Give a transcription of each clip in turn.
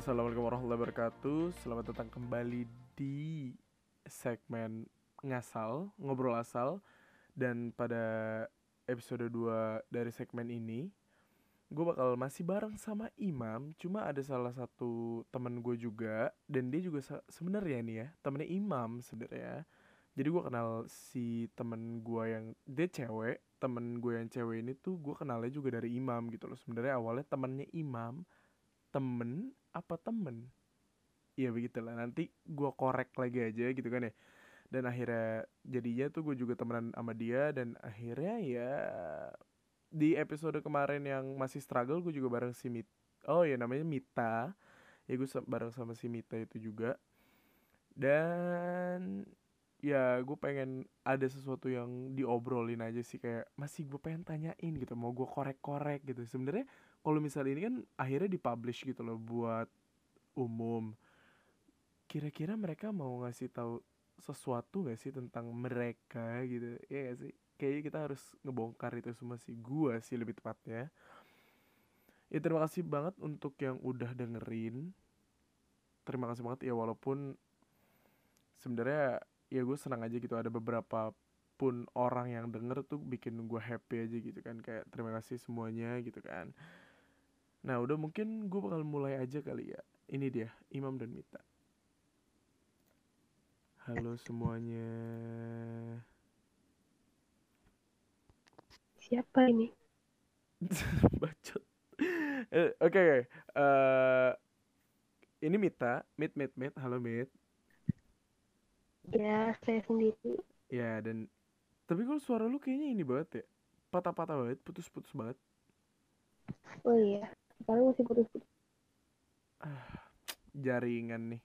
Assalamualaikum warahmatullahi wabarakatuh. Selamat datang kembali di segmen ngasal, ngobrol asal. Dan pada episode 2 dari segmen ini, gue bakal masih bareng sama Imam. Cuma ada salah satu temen gue juga, dan dia juga se- sebenarnya nih ya, temennya Imam sebenarnya. Jadi gue kenal si temen gue yang dia cewek, temen gue yang cewek ini tuh gue kenalnya juga dari Imam gitu loh. Sebenarnya awalnya temennya Imam, temen apa temen? Iya begitulah. Nanti gue korek lagi aja gitu kan ya. Dan akhirnya jadinya tuh gue juga temenan sama dia dan akhirnya ya di episode kemarin yang masih struggle gue juga bareng si Mit oh ya namanya Mita. Ya gue bareng sama si Mita itu juga. Dan ya gue pengen ada sesuatu yang diobrolin aja sih kayak masih gue pengen tanyain gitu. Mau gue korek-korek gitu. Sebenarnya kalau misalnya ini kan akhirnya dipublish gitu loh buat umum. Kira-kira mereka mau ngasih tahu sesuatu gak sih tentang mereka gitu? Ya gak sih? Kayaknya kita harus ngebongkar itu semua sih. Gua sih lebih tepatnya. Ya terima kasih banget untuk yang udah dengerin. Terima kasih banget. Ya walaupun sebenarnya ya gue senang aja gitu. Ada beberapa pun orang yang denger tuh bikin gue happy aja gitu kan. Kayak terima kasih semuanya gitu kan Nah udah mungkin gue bakal mulai aja kali ya. Ini dia Imam dan Mita. Halo semuanya. Siapa ini? Bacot. Eh, Oke oke. Eh, Ini Mita. Mit Mit Mit. Halo Mit. Ya, saya sendiri. Ya dan Tapi kalau suara lu kayaknya ini banget ya? Patah-patah banget Putus-putus banget. Oh iya, sekarang masih putus-putus. Jaringan nih.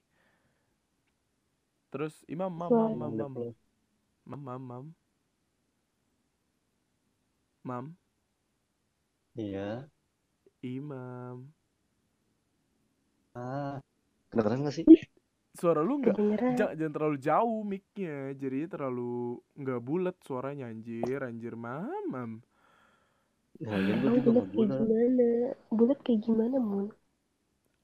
Terus Imam Mam Mam Mam Mam. Mam Mam Mam. Mam? Iya. Imam Ah, kedengeran nggak sih? suara lu nggak jangan, jangan terlalu jauh mic-nya. Jadinya terlalu nggak bulat suaranya anjir. Anjir mamam Nah, ya gue Emang juga bulat kayak gimana? Bulat kayak gimana, Mun?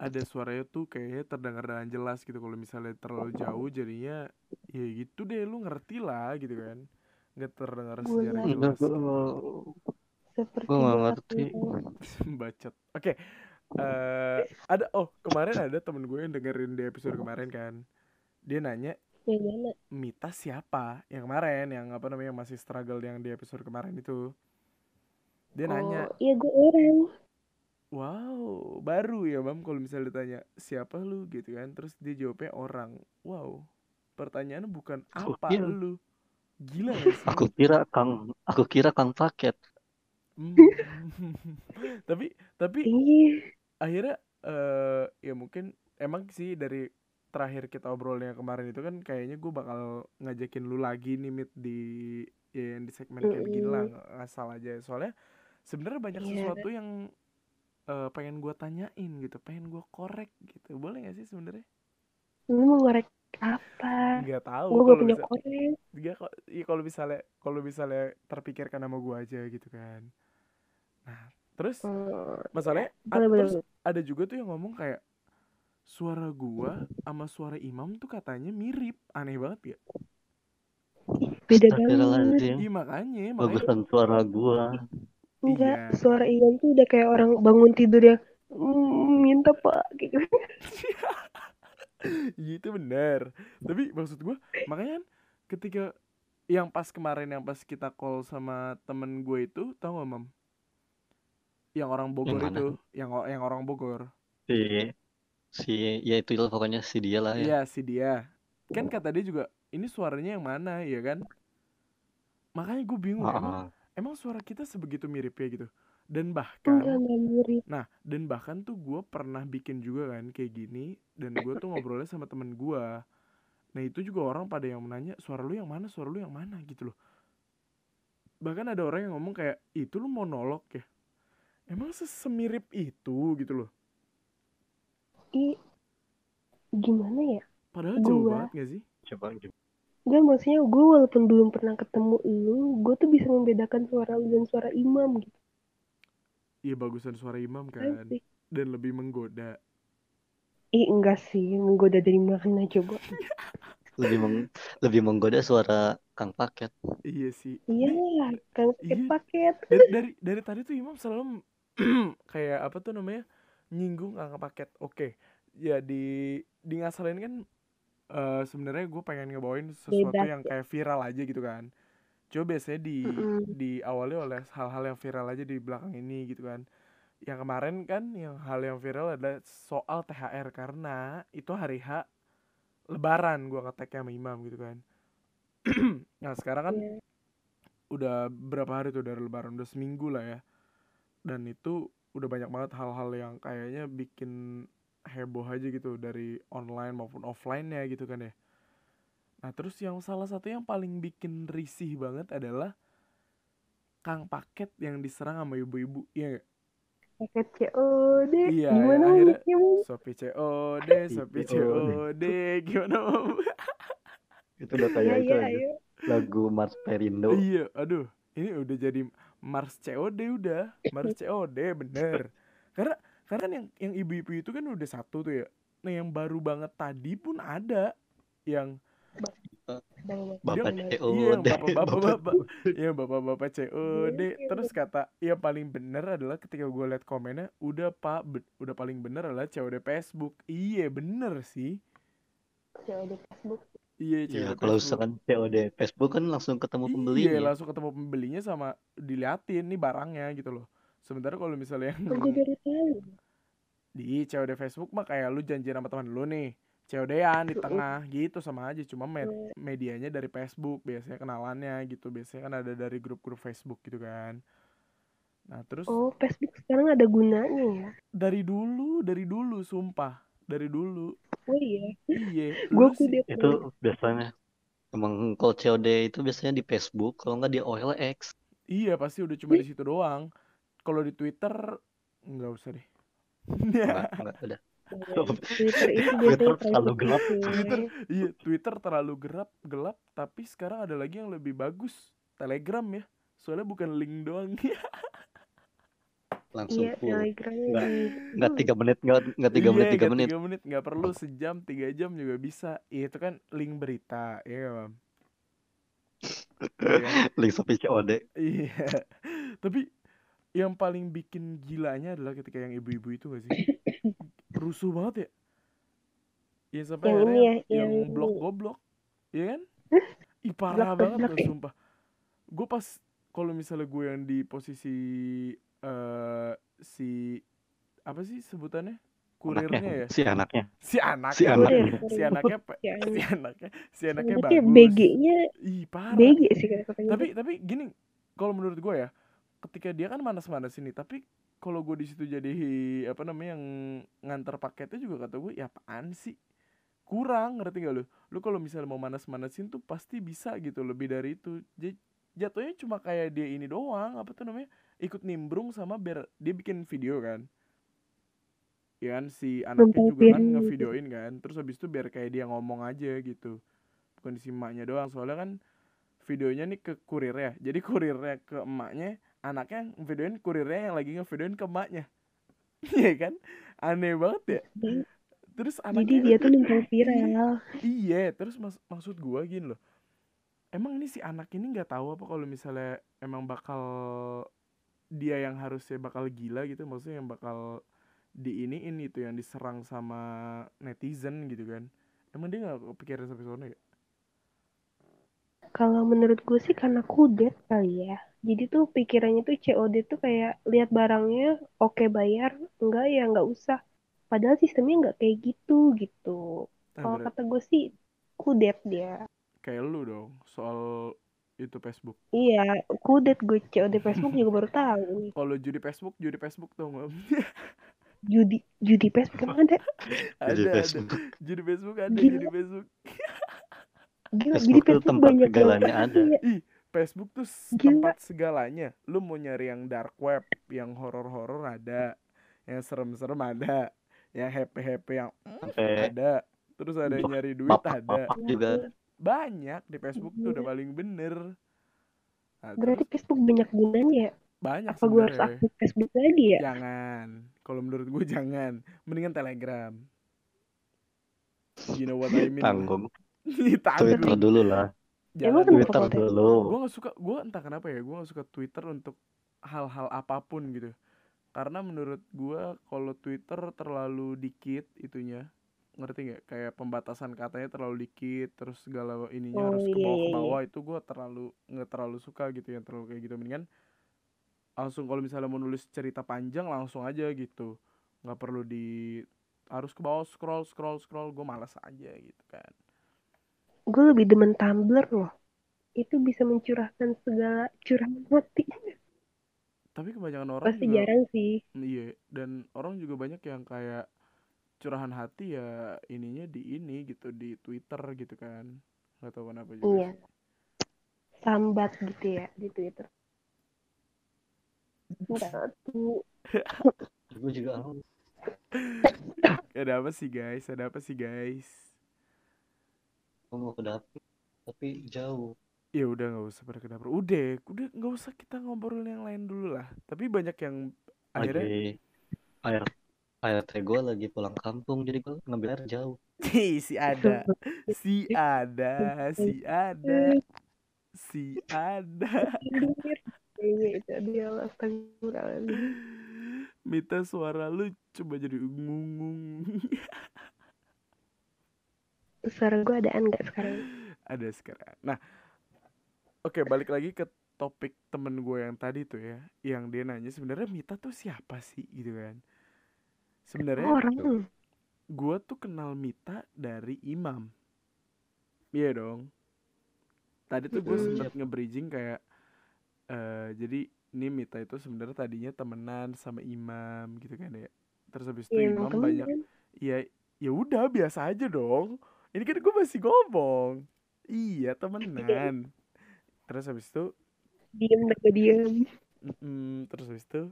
ada suaranya tuh kayaknya terdengar dengan jelas gitu kalau misalnya terlalu jauh jadinya ya gitu deh lu ngerti lah gitu kan nggak terdengar Bulat. secara Enggak, jelas gue Seperti gue nggak bulat ngerti. bacot oke eh ada oh kemarin ada temen gue yang dengerin di episode kemarin kan dia nanya? Mita siapa yang kemarin yang apa namanya yang masih struggle yang di episode kemarin itu dia nanya Oh, iya gue orang. Wow, baru ya Mam kalau misalnya ditanya siapa lu gitu kan, terus dia jawabnya orang. Wow, pertanyaannya bukan Aku apa kira- lu. Gila sih? Aku kira Kang, aku kira Kang Paket. Hmm. tapi tapi Iya. akhirnya eh ya mungkin emang sih dari terakhir kita obrolnya kemarin itu kan kayaknya gue bakal ngajakin lu lagi nih Mit di ya yang di segmen kayak begini lah ngasal aja soalnya sebenarnya banyak Iya. sesuatu yang eh, pengen gue tanyain gitu pengen gue korek gitu boleh gak sih sebenarnya Lu mau ngorek apa? nggak tahu Gue gak kalau punya bisa korek. nggak kok iya kalau misalnya kalau misalnya terpikirkan sama gue aja gitu kan nah terus Hmm, masalahnya boleh, ad- boleh, terus boleh. ada juga tuh yang ngomong kayak suara gua sama suara imam tuh katanya mirip aneh banget ya Beda banget. Iya makanya makanya Bagusan suara gua. Enggak, Iya. suara Iwan tuh udah kayak orang bangun tidur yang "Mm, minta pak. Gitu. Iya, itu benar. Tapi maksud gua makanya kan ketika yang pas kemarin yang pas kita call sama temen gue itu tau gak mam? Yang orang Bogor Yang itu yang o- yang orang Bogor. Si, si, ya itu lah pokoknya si dia lah ya. Iya si dia. Kan kata dia juga ini suaranya yang mana? Ya kan? Makanya gue bingung Ah, emang ah. Emang suara kita sebegitu miripnya gitu dan Enggak, bahkan enggak mirip. nah dan bahkan tuh gue pernah bikin juga kan kayak gini dan gue tuh ngobrolnya sama temen gue nah itu juga orang pada yang menanya suara lu yang mana suara lu yang mana gitu loh bahkan ada orang yang ngomong kayak itu lu monolog ya emang semirip itu gitu loh Ih, gimana ya? padahal jauh Gua. banget gak sih Coba gimana? Gue maksudnya gue walaupun belum pernah ketemu lu, gue tuh bisa membedakan suara lu dan suara imam gitu. iya bagusan suara imam kan Asik. dan lebih menggoda Ih, enggak sih. Menggoda dari mana coba? Lebih meng lebih menggoda suara Kang Paket. Iya sih. Iya, kan Iya. paket-paket. Dari dari dari tadi tuh Imam selalu kayak apa tuh namanya? nyinggung angka paket. Oke. Ya di di ngasalin kan eh sebenarnya gue pengen ngebawain sesuatu Bebas yang ya. kayak viral aja gitu kan. Coba biasanya di Mm-mm. diawali oleh hal-hal yang viral aja di belakang ini gitu kan. Yang kemarin kan yang hal yang viral adalah soal THR karena itu hari H Lebaran gua ngeteknya sama Imam gitu kan. nah sekarang kan Iya. udah berapa hari tuh dari Lebaran udah seminggu lah ya. Dan itu udah banyak banget hal-hal yang kayaknya bikin heboh aja gitu dari online maupun offline ya gitu kan ya. Nah terus yang salah satu yang paling bikin risih banget adalah Kang Paket yang diserang sama ibu-ibu, iya nggak? Paket COD. Iya, Gimana ya, akhirnya ya, Bang? Sopi COD, Sopi COD. Gimana Mam? Itu udah Iya, kayak itu iya, aja. Lagu Mars Perindo. Iya, aduh, ini udah jadi Mars COD udah, Mars COD bener. Karena karena kan yang yang ibu-ibu itu kan udah satu tuh ya. Nah yang baru banget tadi pun ada yang Bapak Bang, Iya, COD. bapak-bapak, Iya bapak-bapak COD. Iya. Terus kata yang paling bener adalah ketika gue liat komennya, udah pak, udah paling bener adalah COD Facebook. Iya bener sih. COD Facebook. Iya Iya, COD kalau misalkan COD Facebook kan langsung ketemu Iya pembelinya. langsung ketemu pembelinya sama diliatin nih barangnya gitu loh. Sementara kalau misalnya yang Kan gue baru tahu. Di COD Facebook mah kayak lu janjian sama teman lu nih. COD-an di tengah gitu sama aja cuma med- medianya dari Facebook biasanya kenalannya gitu biasanya kan ada dari grup-grup Facebook gitu kan nah terus Oh, Facebook sekarang ada gunanya ya? dari dulu dari dulu sumpah dari dulu Oh iya. iya Gue. Itu biasanya emang kalau COD itu biasanya di Facebook, kalau nggak di OLX. iya pasti udah cuma di situ doang kalau di Twitter nggak usah deh Nggak, nggak ada. Twitter itu Twitter biasanya terlalu gelap. Twitter iya Twitter terlalu gelap gelap tapi sekarang ada lagi yang lebih bagus Telegram ya soalnya bukan link doang Langsung Iya, full. Telegram Nggak, tiga menit, nggak nggak tiga Iya, menit, tiga menit. tiga menit nggak perlu sejam tiga jam juga bisa Iya, itu kan link berita ya kan? Iya? Link Shopee COD. Iya. Tapi yang paling bikin gilanya adalah ketika yang ibu-ibu itu gak sih? Rusuh banget ya. Iya sampai Yang akhirnya ini ya, yang, yang- blok goblok. Iya kan? Ih parah Blok banget goblok loh ya? sumpah. Gue pas kalau misalnya gue yang di posisi eh si apa sih sebutannya? Kurirnya Anaknya, ya. si anaknya. Si anaknya. Si anaknya. Si anaknya Si si anak. anaknya si anaknya Anaknya bagus. BG-nya Ih parah. BG sih katanya. Tapi tapi gini, kalau menurut gue ya, ketika dia kan manas-manas ini, tapi kalau gue di situ jadi apa namanya yang ngantar paketnya juga kata gue, ya apaan sih? Kurang, ngerti gak lu? Lu kalau misalnya mau manas-manasin tuh pasti bisa gitu lebih dari itu. Jadi jatuhnya cuma kayak dia ini doang, apa tuh namanya? Ikut nimbrung sama biar dia bikin video kan. Ya kan si anaknya juga kan gitu. ngevideoin kan. Terus habis itu biar kayak dia ngomong aja gitu. Bukan si emaknya doang. Soalnya kan videonya nih ke kurirnya. Jadi kurirnya ke emaknya, anaknya videoin kurirnya yang lagi ngevideoin ke emaknya. Iya kan? Aneh banget ya. Terus Jadi anaknya dia tuh numpang viral. Iya, terus mas maksud gua gini loh. Emang ini si anak ini nggak tahu apa kalau misalnya emang bakal dia yang harusnya bakal gila gitu, maksudnya yang bakal diiniin itu yang diserang sama netizen gitu kan. Emang dia nggak kepikiran sampai sana ya? Kalau menurut gue sih karena kudet kali ya. Jadi tuh pikirannya tuh COD tuh kayak lihat barangnya oke bayar, enggak ya nggak usah. Padahal sistemnya nggak kayak gitu gitu. Nah, Kalau kata gue sih kudet dia. kayak lu dong soal itu Facebook. Iya, kudet gue COD Facebook juga baru tahu. Kalau judi Facebook, judi Facebook tuh nggak? Judi judi Facebook emang ada. ada, Jadi ada. Facebook. Judi Facebook ada, Gila. judi Facebook. Gila, jadi Facebook tuh Facebook tempat banyak segalanya banget. ada. Iya. Ih, Facebook tuh s- Gila. tempat segalanya. Lu mau nyari yang dark web, yang horor-horor ada, yang serem-serem ada, yang happy-happy yang mm, Sampai ada. Terus ada yang nyari duit ada. bapak-bapak juga Banyak di Facebook tuh udah Gila. paling bener. Nah, Berarti terus Facebook banyak gunanya ya? banyak Apa gue harus aktif Facebook lagi ya? Jangan. Kalau menurut gue jangan. Mendingan Telegram. You know what I mean? Tanggung. Twitter dulu lah. Emang Jangan. Twitter kalau Twitter? dulu. gue gak suka gue entah kenapa ya gue gak suka Twitter untuk hal-hal apa pun gitu karena menurut gue kalau Twitter terlalu dikit itunya ngerti nggak kayak pembatasan katanya terlalu dikit terus segala ininya Oh, harus ke iya, bawah ke iya, bawah itu gue terlalu nggak terlalu suka gitu yang terlalu kayak gitu mendingan langsung kalau misalnya mau nulis cerita panjang langsung aja gitu nggak perlu di harus ke bawah scroll scroll scroll gue malas aja gitu kan Gue lebih demen Tumblr loh. Itu bisa mencurahkan segala curahan hati. tapi kebanyakan orang Pasti juga jarang sih. Iya, dan orang juga banyak yang kayak curahan hati ya ininya di ini gitu di Twitter gitu kan. Gak tahu kenapa juga. Iya. Sambat gitu ya di Twitter. Tuh. Gue juga. Ada apa sih guys? Ada apa sih guys? Gue mau ke dapur tapi jauh. Ya udah nggak usah pada ke dapur. Udah, udah nggak usah kita ngobrol yang lain dulu lah. Tapi banyak yang akhirnya Lagi air air teh gue lagi pulang kampung jadi gue ngambil air jauh. Si ada, si ada, si ada, si ada. Dia. Mita suara lu coba jadi ungung. Suara gue adaan nggak sekarang? ada sekarang. Nah, oke balik lagi ke topik temen gue yang tadi tuh ya, yang dia nanya sebenarnya Mita tuh siapa sih gitu kan? Sebenarnya Orang. gue tuh kenal Mita dari Imam. Iya dong. Tadi tuh gue Mm-mm. sempet nge-bridging kayak eh jadi ini Mita itu sebenarnya tadinya temenan sama Imam gitu kan ya. Terus habis itu Iya, Imam banyak temen. Iya, ya udah biasa aja dong. Ini kan gue masih ngomong. Iya, temenan. Terus habis itu, Diem dan diem. mm, terus habis itu,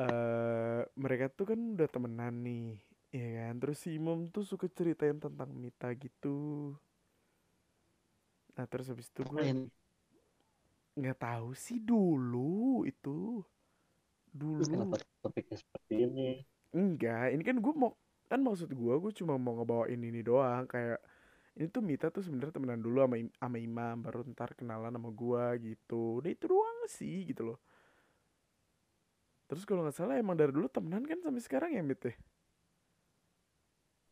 eh mereka tuh kan udah temenan nih, ya kan. Terus si Imam tuh suka ceritain tentang Mita gitu. Nah, terus habis itu gue nggak tahu sih dulu itu, Terus dulu. kenapa topiknya seperti ini? Enggak, ini kan gue mau kan maksud gue gue cuma mau ngebawain ini doang kayak ini tuh Mita tuh sebenarnya temenan dulu sama Im- sama Imam baru ntar kenalan sama gue gitu. Udah itu doang sih gitu loh. Terus kalau nggak salah emang dari dulu temenan kan sampai sekarang ya Mit ya?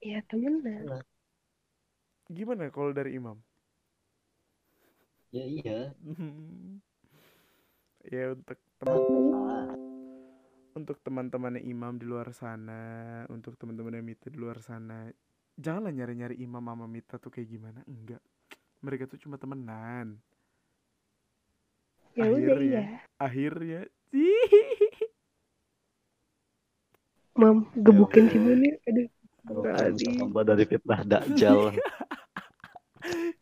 Ya temenan. Gimana kalau dari Imam? Ya iya. ya untuk teman untuk teman-temannya Imam di luar sana, untuk teman-temannya Mita di luar sana, janganlah nyari-nyari Imam sama Mita tuh kayak gimana. Enggak. Mereka tuh cuma temenan. Ya udah Akhirnya. ya. Akhirnya sih. Mam, gebukin si Allah. Munir. Aduh, dari fitnah Dajjal.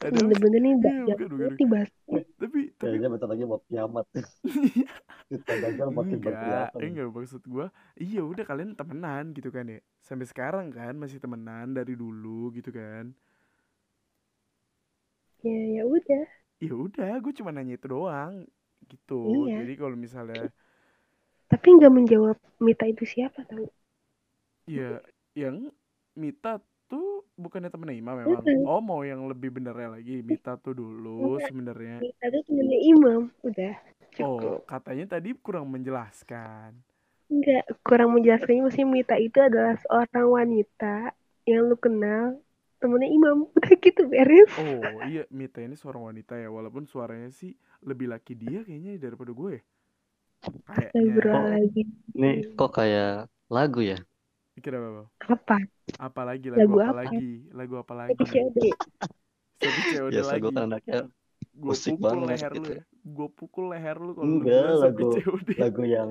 Bener-bener nih Iya, nih bahas. tapi tapi Kayaknya bentar lagi mau kiamat. Makin enggak, enggak maksud gua. Iya udah kalian temenan gitu kan ya. Sampai sekarang kan masih temenan dari dulu gitu kan. Ya ya udah. Ya udah, gue cuma nanya itu doang gitu. Iya. Jadi kalau misalnya Tapi nggak menjawab Mita itu siapa tahu. ya yang Mita tuh bukannya temennya Imam memang. Mm-mm. Oh mau yang lebih benernya lagi Mita tuh dulu Enggak. sebenarnya. Mita itu temennya Imam. Udah. Oh Cukup. katanya tadi kurang menjelaskan. Enggak, kurang menjelaskannya maksudnya Mita itu adalah seorang wanita yang lu kenal temennya Imam. Udah gitu beres. Oh iya Mita ini seorang wanita ya walaupun suaranya sih lebih laki dia kayaknya daripada gue. Kayaknya. Nih kok kayak lagu ya? Kira apa? Apa? Apa lagi lagu, Lagu apa, apa? lagi? Lagu apa lagi? Lagi COD. Jadi COD Biasa lagi. gue kan anaknya Gue musik pukul banget leher lu gitu. ya. Gue pukul leher lu kalau lu Enggak, sampai lagu- COD. lagu yang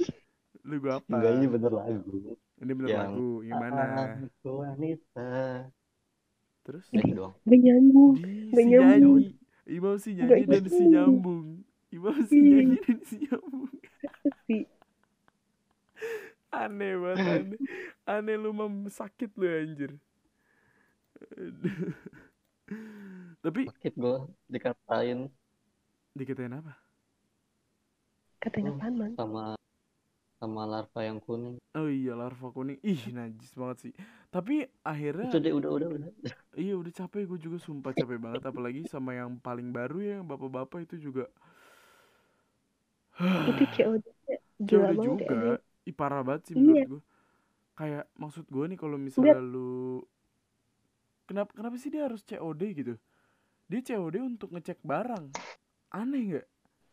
Lagu apa? enggak ini bener lagu. Ini bener yang- lagu. Gimana? Aku wanita. Terus? Ya itu doang. Gak nyambung. Si nyambung. nyanyi. Imam si nyanyi dan si nyambung. Imam si nyanyi dan si nyambung. Aneh banget aneh. Aneh lu mam sakit lu anjir. Tapi Sakit gue dikatain dikatain apa? Katanya apaan, Man? sama sama larva yang kuning. Oh iya larva kuning. Ih najis banget sih. Tapi akhirnya Itu deh udah udah udah. iya udah capek gue juga sumpah capek banget apalagi sama yang paling baru ya yang bapak-bapak itu juga Itu COD gila COD banget ya. juga. Ih parah banget sih Iya. menurut gue. Kayak maksud gue nih kalau misalnya lu kenapa kenapa sih dia harus COD gitu? Dia COD untuk ngecek barang. Aneh nggak?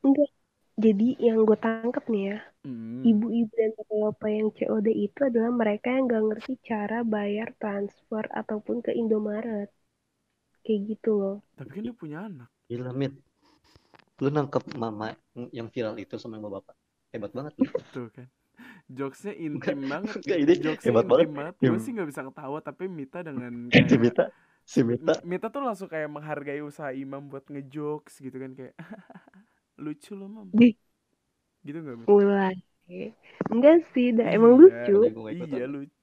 Enggak. Jadi yang gue tangkap nih ya, Hmm. ibu-ibu dan bapak-bapak yang COD itu adalah mereka yang gak ngerti cara bayar transfer ataupun ke Indomaret. Kayak gitu loh. Tapi kan dia punya anak. Gila, Mit. Lu nangkep mama yang viral itu sama yang bapak. Hebat banget lu. Tuh kan. Jokesnya intim banget. Enggak, ini Jokesnya hebat intim banget. banget. Gue sih nggak bisa ketawa tapi Mita dengan Si kayak Mita, si Mita. Mita tuh langsung kayak menghargai usaha Imam buat ngejokes gitu kan kayak lucu loh mam gitu nggak Mit? mulai. Enggak sih, dah emang Iya, lucu. Iya lucu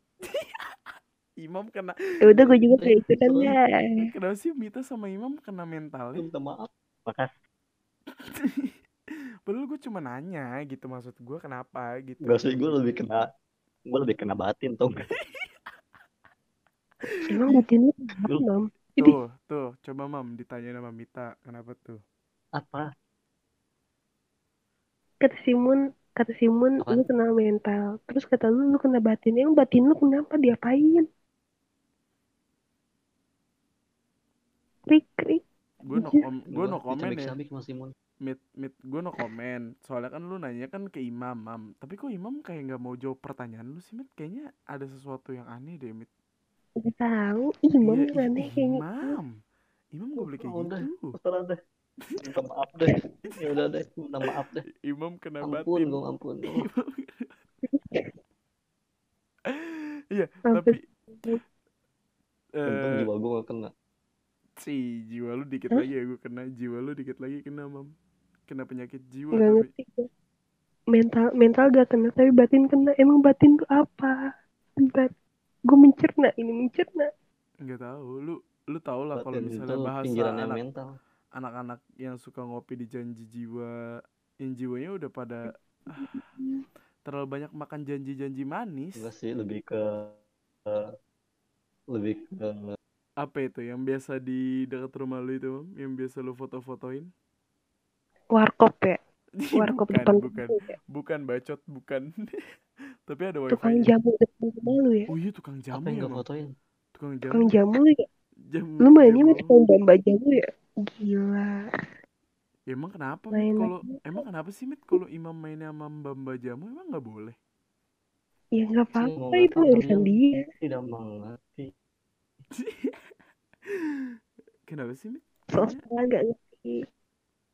Imam kena Ya udah gue juga kayak ikutan dah. kenapa sih Mita sama Imam kena mentalnya Minta maaf. Makasih. Padahal gue cuma nanya gitu maksud gue kenapa gitu Enggak sih, gue lebih kena gue lebih kena batin? Emang batin Mam? tuh tuh coba mam ditanya sama Mita kenapa tuh Apa? Kata Simun, kata Simun Apaan? lu kena mental. Terus kata lu lu kena batin. Emang batin lu kenapa diapain? Krik krik. gue no Anjir. kom gue no komen ya Simon. Mit, mit, gue no komen. Soalnya kan lu nanya kan ke Imam, Mam. Tapi kok Imam kayak nggak mau jawab pertanyaan lu sih, Mit? Kayaknya ada sesuatu yang aneh deh, Mit. Gak tahu. Imam yang ih, aneh kayaknya. Imam. Imam gak boleh kayak Oh, udah. gitu. Terserah deh. Minta maaf deh. Ya udah deh, minta maaf deh. Imam kena Ampun, batin. gue ampun. Iya, tapi Untung eh jiwa gue gak kena. si jiwa lu dikit lagi ya gue kena jiwa lu dikit lagi kena mam kena penyakit jiwa Gak tapi ngerti gue. Mental mental gak kena tapi batin kena. Emang batin tuh apa? Bat. Gue mencerna ini mencerna. nggak tahu lu lu tau lah kalau Batin misalnya itu bahasa pinggirannya anak mental. anak-anak yang suka ngopi di janji jiwa yang jiwanya udah pada ah, terlalu banyak makan janji-janji manis Enggak sih, lebih ke ke- lebih ke apa itu yang biasa di dekat rumah lu itu yang biasa lu foto-fotoin Warkop ya. Warkop bukan depan bukan ya. bukan bacot bukan tapi ada Tukang wifi jamu depan rumah lu ya. oh iya tukang jamu apa yang ya fotoin? tukang jamu Tukang jamu ya. jam Lu mainnya jamu. masih main bamba jamu ya. Gila. Ya, emang kenapa kalau emang kenapa sih Mit kalau imam mainnya sama mbak jamu emang nggak boleh Ya nggak apa-apa itu urusan yang dia. Tidak mengerti. kenapa sih Mit Sosok Kayaknya gak ngerti.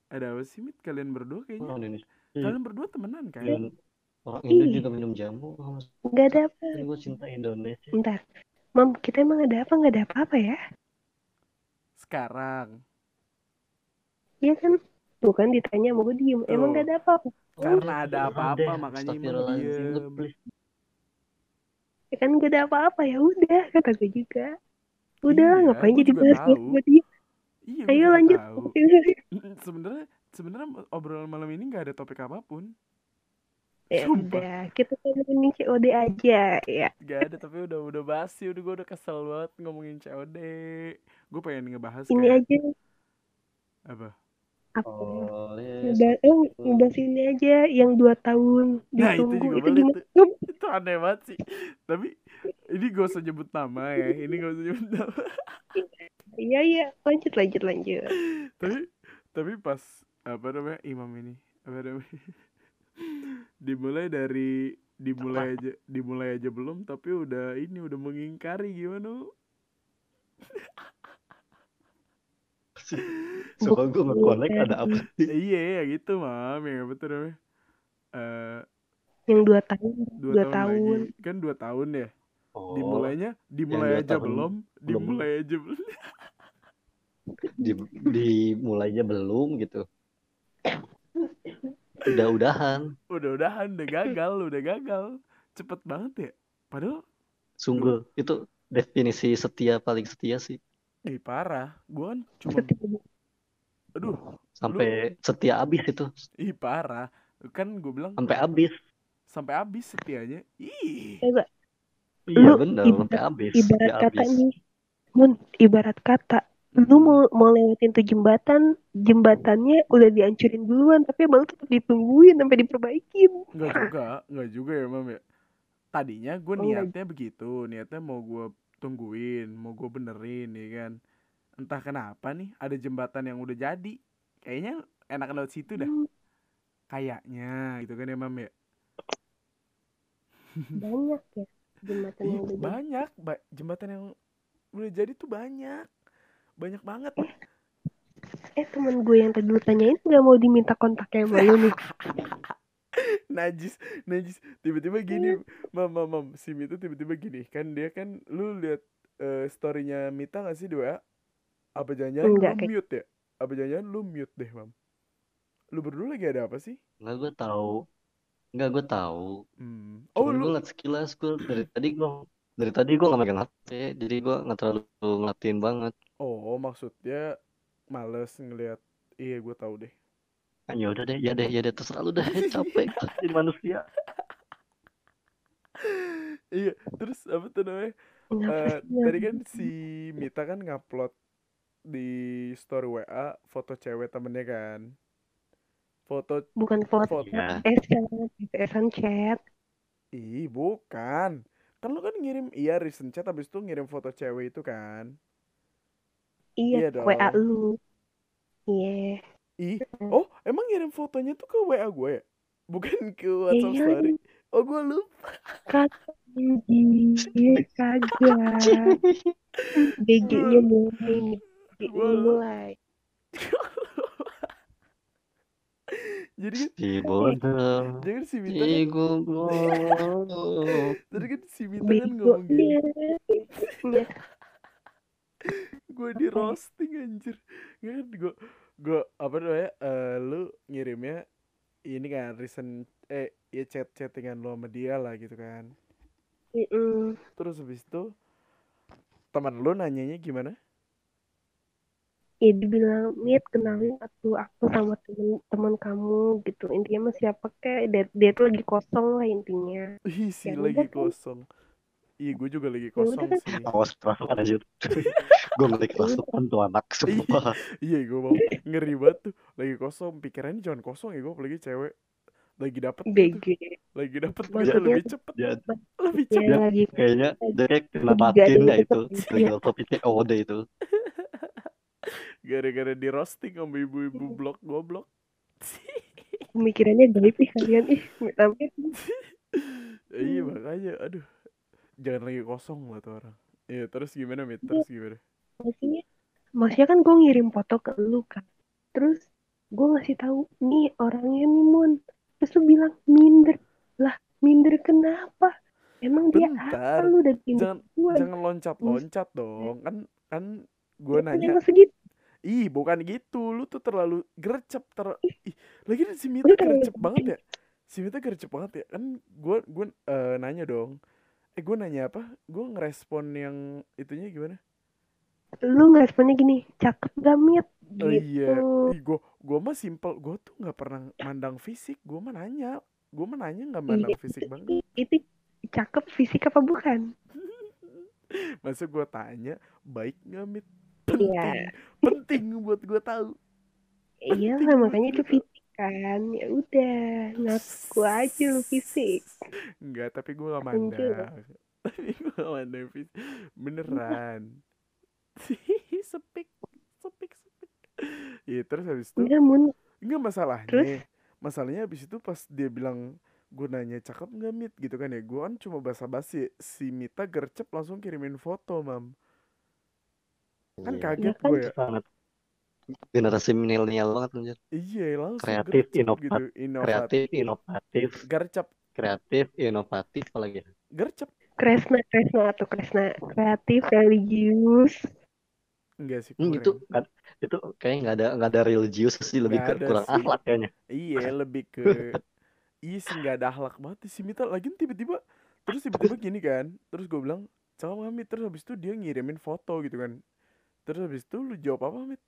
Ada apa sih Mit kalian berdua kayaknya Orang Indonesia. kalian berdua temenan kan Dan orang Indo Ih. juga minum jamu. Oh, Gak ada apa. Kan gue cinta Indonesia. Bentar. Mam, kita emang ada apa? Gak ada apa-apa ya? sekarang Iya kan? Tuh kan ditanya mau gue diem. Emang Tuh. gak ada apa-apa. Karena Oh, ada ya apa-apa, deh. makanya diem. Ya kan gak ada apa-apa ya udah kata gue juga. Udah lah Iya, ngapain jadi bahas gue dia. Iya Ayo lanjut. tahu sebenarnya sebenarnya obrolan malam ini nggak ada topik apa pun. Ya Sumpah. udah kita ngomongin COD aja ya. Gak ada tapi udah udah basi. Udah gue udah kesel banget ngomongin COD gue pengen ngebahas Ini kayak aja. Apa apa? Oleh Ngebahas, oh, ngebahas ini aja yang dua tahun Nah, itu ditunggu. juga itu, boleh gimana? tuh. itu aneh banget sih tapi ini gak usah nyebut nama ya ini gak usah nyebut nama Iya iya lanjut lanjut lanjut. tapi tapi pas apa namanya imam ini apa namanya dimulai dari dimulai aja dimulai aja belum tapi udah ini udah mengingkari gimana Sumpah gue nge-connect ada apa sih? Iya ya gitu mam ya betul namanya Eh, Yang dua tahun dua, Dua tahun, tahun. lagi kan dua tahun ya Oh, dimulainya dimulai aja belum belum. dimulai aja belum di, dimulainya belum gitu. Udah-udahan. udah-udahan udah gagal udah gagal cepet banget ya padahal Sungguh itu definisi setia paling setia sih. Eh parah gua kan cuma aduh Sampai setia abis itu. ih parah kan gue bilang Sampai abis. sampai habis setianya ih Ya? Iya Lu bener, ibarat- sampai habis. ibarat Sampai kata habis. nih Mun ibarat kata lu mau mau lewatin tuh jembatan jembatannya udah dihancurin duluan tapi abang lu tetap ditungguin sampai diperbaikin nggak juga nggak juga ya mam ya tadinya gue Oh, nggak. niatnya begitu niatnya mau gue tungguin mau gue benerin ya kan. Entah kenapa nih ada jembatan yang udah jadi. Kayaknya enak lewat situ dah. Hmm, kayaknya gitu kan ya mam ya? Banyak ya jembatan Ih, yang udah jadi. banyak. Ba- jembatan yang udah jadi tuh banyak. Banyak banget. Eh temen gue yang tadi lu tanyain nggak mau diminta kontaknya sama lu nih najis najis. Tiba-tiba gini mam mam mam si Mita tiba-tiba gini. Kan dia kan lu lihat eh, storynya Mita gak sih di WA apa jangan-jangan lu Enggak, kayak- mute ya? Apa jangan-jangan lu mute deh mam? Lu berdua lagi ada apa sih? Enggak gue tahu. Enggak gue tahu. hmm. oh Cuman gue lu ngeliat sekilas. Gue dari tadi gue dari tadi gue nggak megang HP, jadi gue nggak terlalu ngeliatin banget. oh maksudnya males ngelihat iya gue tahu deh ya udah deh, ya deh, ya deh terserah lu deh, capek jadi manusia. iya terus apa tuh namanya? Eh, sih tadi kan si Mita kan ngupload di story WA foto cewek temennya kan. Foto bukan foto foto Iya. SMS SMS chat. Ih bukan. Kan lu kan ngirim iya recent chat habis itu ngirim foto cewek itu kan. Iya Iya WA dong. lu. Iya ih oh emang ngirim fotonya tuh ke WA gue ya? Bukan ke WhatsApp Iya. story. oh gue lupa. Kata anjir kagak BG-nya mulai mulai. Jadi kan Si bodoh, jadi kan si Mita si kan goblok. tadi kan si Mita kan ngomong begonya gue di roasting anjir. Nggak kan gue gue apa namanya eh, lu ngirimnya ini kan recent eh ya chat chattingan lo sama dia lah gitu kan. Mm-mm. terus habis itu teman lu nanyanya gimana? Ya dibilang Mit kenalin aku aku sama temen teman kamu gitu. Intinya mah siapa kek dia, dia tuh lagi kosong lah intinya. Ih Ya lagi udah kan. Iya gue juga lagi Ya kosong kan. sih. Awas perasaan aja. gue ngeliat kerasukan tuh anak semua. iya gue mau ngeri banget tuh. Lagi kosong pikirannya jangan kosong ya gue apalagi cewek. Lagi dapet gitu BG lagi dapet gitu lebih cepet. Ya, lebih ya cepet. lagi kayaknya dia kena Lagi batin ya itu. Lagi topik COD itu. gara-gara di roasting sama ibu-ibu blok goblok. Pemikirannya gaib ih kalian ih amit iya makanya aduh jangan lagi kosong lah tuh orang. Iya terus gimana mit? Terus gimana? Maksudnya maksudnya kan gue ngirim foto ke lu kan. Terus gue ngasih tahu nih orangnya nih Mun. Terus lu bilang minder. Lah minder kenapa? Emang dia Bentar, apa lu udah minder jangan gua jangan loncat-loncat dong. Kan kan gue Ya, nanya. emang segitu. Ih bukan gitu. Lu tuh terlalu gercep ter ih. Lagi si Mita gercep banget ya? Si Mita gercep banget ya? Kan gue gue eh, nanya dong eh gue nanya apa? Gue ngerespon yang itunya gimana? Lu nggak responnya gini cakep gak mit? Gitu Oh iya, ih gue gue mah simpel, gue tuh nggak pernah mandang fisik, gue mah nanya, gue mah nanya nggak mandang Iya, fisik banget. itu cakep fisik apa bukan? Masa gue tanya baik nggak mit? Penting, Iya. penting buat gue tahu. iya lah makanya itu fisik kan ya udah ngaku aja lu fisik Enggak, tapi gue gak mandang. Tapi gue gak mandang fisik, beneran. sepik, sepik, sepik. Iya terus habis itu enggak mun Enggak masalahnya. Terus? Masalahnya abis itu pas dia bilang gue nanya cakep nggak mit gitu kan ya gue kan cuma basa-basi si Mita gercep langsung kirimin foto mam kan Iya. kaget kan? gue ya Sangat generasi milenial banget anjir. iya langsung Kreatif, gercep inovat- gitu inovatif. Kreatif, inovatif, gercep. Kreatif, inovatif apalagi. gercep. Kresna Kresna tuh Kresna. Kreatif religius. Enggak sih Hmm, kurang. itu nggak- itu kayaknya nggak ada nggak ada religius sih lebih Nggak ke kurang sih. akhlak kayaknya. iya lebih ke iya sih nggak ada akhlak banget si Mita lagi tiba-tiba terus tiba-tiba gini kan terus gue bilang cakep nggak mit terus habis itu dia ngirimin foto gitu kan. Terus habis itu lu jawab apa mit